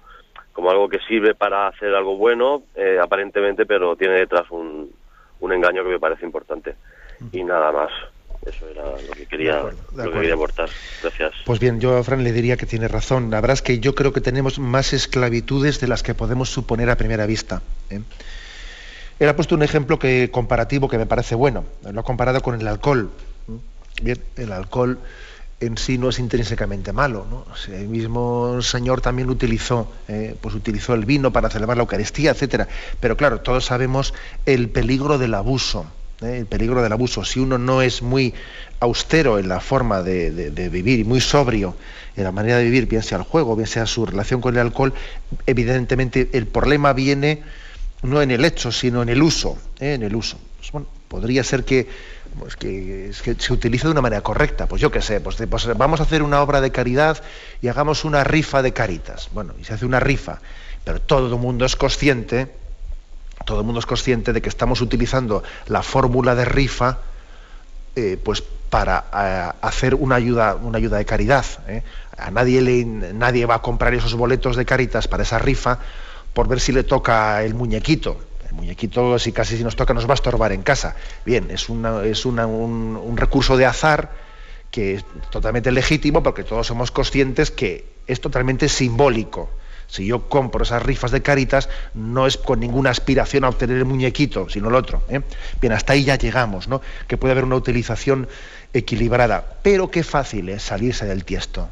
como algo que sirve para hacer algo bueno eh, aparentemente pero tiene detrás un, un engaño que me parece importante y nada más eso era lo que quería, Lo que quería aportar. Gracias.
Pues bien, yo a Fran le diría que tiene razón. La verdad es que yo creo que tenemos más esclavitudes de las que podemos suponer a primera vista. ¿eh? Él ha puesto un ejemplo que, comparativo que me parece bueno. Lo ha comparado con el alcohol. Bien, el alcohol en sí no es intrínsecamente malo. ¿no? el mismo Señor también utilizó, eh, pues utilizó el vino para celebrar la Eucaristía, etcétera. Pero claro, todos sabemos el peligro del abuso. ¿Eh? el peligro del abuso. Si uno no es muy austero en la forma de, vivir y muy sobrio en la manera de vivir, bien sea el juego, bien sea su relación con el alcohol, evidentemente el problema viene no en el hecho, sino en el uso. ¿eh? En el uso. Pues, bueno, podría ser que, pues que, se utilice de una manera correcta. Pues yo qué sé, pues, pues, vamos a hacer una obra de caridad y hagamos una rifa de caritas. Bueno, y se hace una rifa, pero todo el mundo es consciente todo el mundo es consciente de que estamos utilizando la fórmula de rifa eh, pues para eh, hacer una ayuda, una ayuda de caridad. ¿eh? A nadie, le, nadie va a comprar esos boletos de caritas para esa rifa por ver si le toca el muñequito. El muñequito, si casi si nos toca, nos va a estorbar en casa. Bien, es, es un, un recurso de azar que es totalmente legítimo porque todos somos conscientes que es totalmente simbólico si yo compro esas rifas de caritas, no es con ninguna aspiración a obtener el muñequito, sino el otro. ¿eh? Bien, hasta ahí ya llegamos, ¿no? Que puede haber una utilización equilibrada. Pero qué fácil es salirse del tiesto.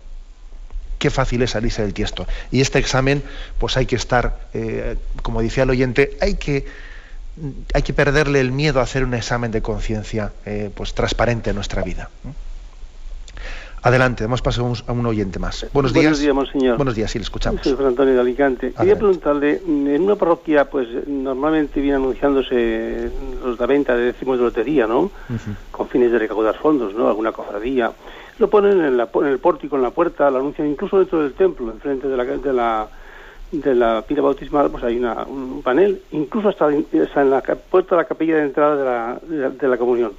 Qué fácil es salirse del tiesto. Y este examen, pues hay que estar, eh, como decía el oyente, hay que hay que perderle el miedo a hacer un examen de conciencia eh, pues transparente en nuestra vida. Adelante, damos paso a un, oyente más. Buenos días.
Buenos días, monseñor.
Buenos días, sí, le escuchamos.
Soy Antonio de Alicante. Quería preguntarle, en una parroquia, pues normalmente viene anunciándose los de venta de décimos de lotería, ¿no? Con fines de recaudar fondos, ¿no? Alguna cofradía. Lo ponen en, el pórtico, en la puerta, lo anuncian incluso dentro del templo, enfrente de la, de la, de la pila bautismal, pues hay una, un panel, incluso hasta, en la puerta de la capilla de entrada de la, de la comunión.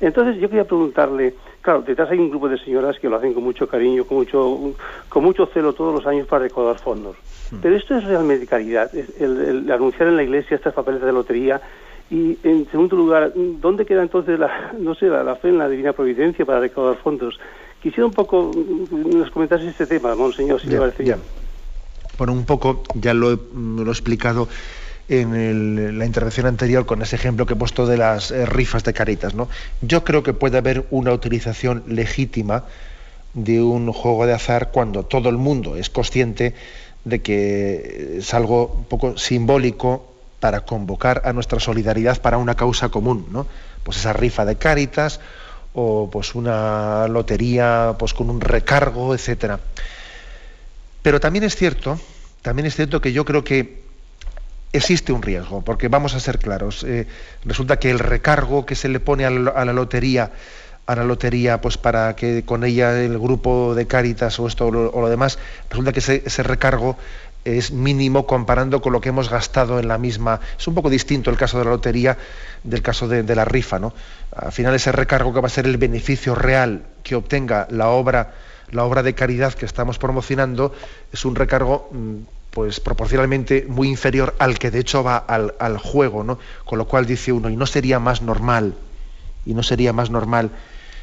Entonces yo quería preguntarle, claro, detrás hay un grupo de señoras que lo hacen con mucho cariño, con mucho, con mucho celo todos los años para recaudar fondos. Hmm. Pero esto es realmente caridad, el, anunciar en la iglesia estas papeles de lotería y en segundo lugar, ¿dónde queda entonces la, no sé, la, fe en la divina providencia para recaudar fondos? Quisiera un poco nos comentases este tema, monseñor, si le parece bien.
Bueno, un poco, ya lo he explicado en la intervención anterior con ese ejemplo que he puesto de las eh, rifas de caritas. ¿no? Yo creo que puede haber una utilización legítima de un juego de azar cuando todo el mundo es consciente de que es algo un poco simbólico para convocar a nuestra solidaridad para una causa común, ¿no? Pues esa rifa de caritas o pues una lotería pues con un recargo, etcétera. Pero también es cierto, también es cierto que yo creo que existe un riesgo, porque vamos a ser claros, eh, resulta que el recargo que se le pone a la, lotería, a la lotería, pues para que con ella el grupo de Cáritas o esto o lo, demás, resulta que ese, recargo es mínimo comparando con lo que hemos gastado en la misma. Es un poco distinto el caso de la lotería del caso de, la rifa, ¿no? Al final ese recargo que va a ser el beneficio real que obtenga la obra, la obra de caridad que estamos promocionando, es un recargo mm, pues proporcionalmente muy inferior al que de hecho va al, juego, ¿no? Con lo cual dice uno, y no sería más normal, y no sería más normal,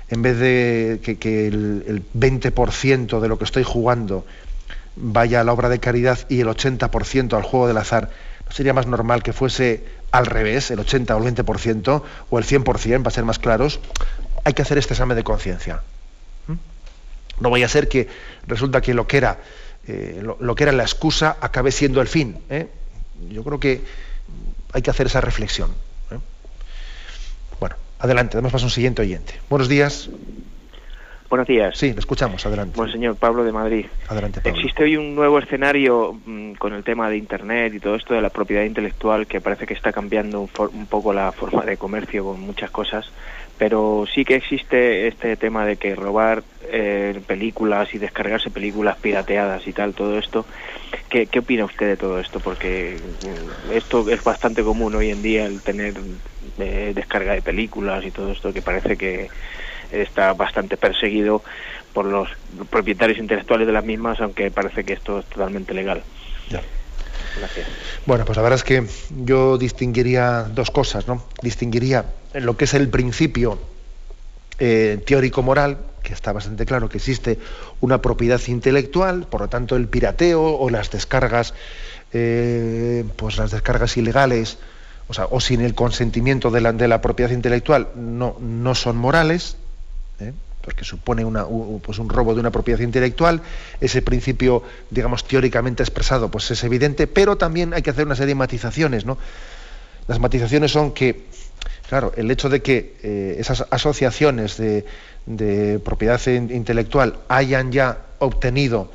en vez de que, el, 20% de lo que estoy jugando vaya a la obra de caridad y el 80% al juego del azar, ¿no sería más normal que fuese al revés, el 80 o el 20% o el 100%, para ser más claros? Hay que hacer este examen de conciencia. No vaya a ser que resulta que lo que era, eh, lo, que era la excusa acabe siendo el fin. ¿eh? Yo creo que hay que hacer esa reflexión. ¿eh? Bueno, adelante, damos paso a un siguiente oyente. Buenos días.
Buenos días.
Sí, le escuchamos, adelante.
Buen señor Pablo de Madrid.
Adelante,
Pablo. Existe hoy un nuevo escenario mm, con el tema de Internet y todo esto de la propiedad intelectual que parece que está cambiando un, poco la forma de comercio con muchas cosas, pero sí que existe este tema de que robar eh, películas y descargarse películas pirateadas y tal, todo esto. ¿Qué, ¿Qué opina usted de todo esto? Porque mm, esto es bastante común hoy en día, el tener eh, descarga de películas y todo esto, que parece que está bastante perseguido por los propietarios intelectuales de las mismas, aunque parece que esto es totalmente legal.
Bueno, pues la verdad es que yo distinguiría dos cosas, ¿no? Distinguiría lo que es el principio eh, teórico-moral, que está bastante claro que existe una propiedad intelectual, por lo tanto el pirateo o las descargas, eh, pues las descargas ilegales, o, sea, o sin el consentimiento de la, de la propiedad intelectual, no, no son morales, ¿eh? Porque supone una, pues un robo de una propiedad intelectual, ese principio, digamos, teóricamente expresado, pues es evidente, pero también hay que hacer una serie de matizaciones, ¿no? Las matizaciones son que, claro, el hecho de que eh, esas asociaciones de, de, propiedad intelectual hayan ya obtenido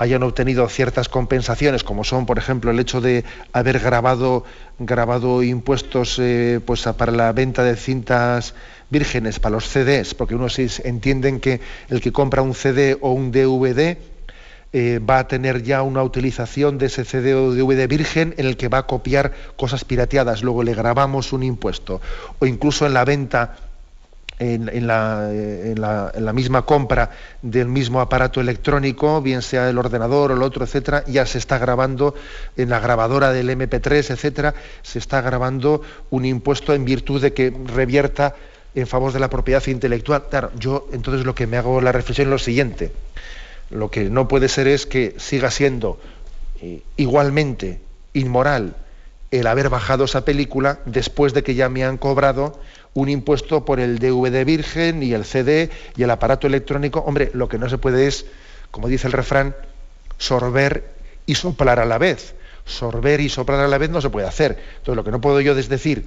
hayan obtenido ciertas compensaciones, como son, por ejemplo, el hecho de haber grabado, grabado impuestos eh, pues, para la venta de cintas vírgenes para los CDs, porque unos entienden que el que compra un CD o un DVD eh, va a tener ya una utilización de ese CD o DVD virgen en el que va a copiar cosas pirateadas, luego le grabamos un impuesto, o incluso en la venta en, la, en, la, misma compra del mismo aparato electrónico, bien sea el ordenador o el otro, etcétera, ya se está grabando en la grabadora del MP3, etcétera, se está grabando un impuesto en virtud de que revierta en favor de la propiedad intelectual. Claro, yo entonces lo que me hago la reflexión es lo siguiente. Lo que no puede ser es que siga siendo eh, igualmente inmoral el haber bajado esa película después de que ya me han cobrado un impuesto por el DVD virgen y el CD y el aparato electrónico. Hombre, lo que no se puede es, como dice el refrán, sorber y soplar a la vez. Sorber y soplar a la vez no se puede hacer. Entonces, lo que no puedo yo es decir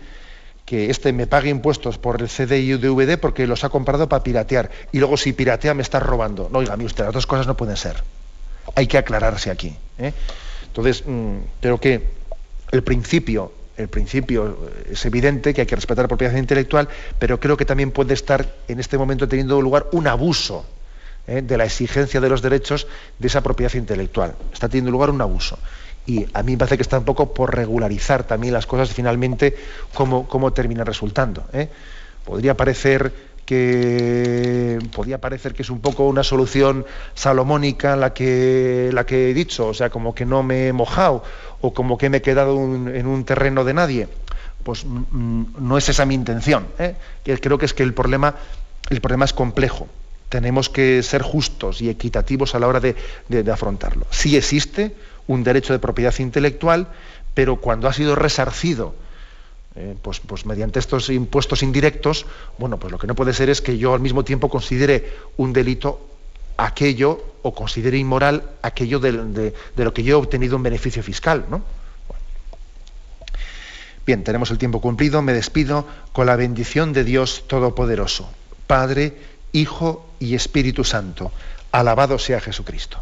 que este me pague impuestos por el CD y DVD porque los ha comprado para piratear. Y luego si piratea me está robando. No, oiga, mí usted, las dos cosas no pueden ser. Hay que aclararse aquí. ¿eh? Entonces, mm, creo que el principio, el principio es evidente que hay que respetar la propiedad intelectual, pero creo que también puede estar en este momento teniendo lugar un abuso ¿eh? de la exigencia de los derechos de esa propiedad intelectual. Está teniendo lugar un abuso y a mí me parece que está un poco por regularizar también las cosas finalmente cómo, cómo terminan resultando. ¿eh? Podría parecer que podría parecer que es un poco una solución salomónica la que la que he dicho, o sea, como que no me he mojado o como que me he quedado en un terreno de nadie. Pues mm, mm, no es esa mi intención. ¿eh? Creo que es que el problema el problema es complejo. Tenemos que ser justos y equitativos a la hora de, de, de afrontarlo. Sí existe un derecho de propiedad intelectual, pero cuando ha sido resarcido eh, pues, pues, mediante estos impuestos indirectos, bueno, pues lo que no puede ser es que yo al mismo tiempo considere un delito aquello o considere inmoral aquello de, lo que yo he obtenido un beneficio fiscal, ¿no? Bien, tenemos el tiempo cumplido, me despido con la bendición de Dios Todopoderoso, Padre, Hijo y Espíritu Santo. Alabado sea Jesucristo.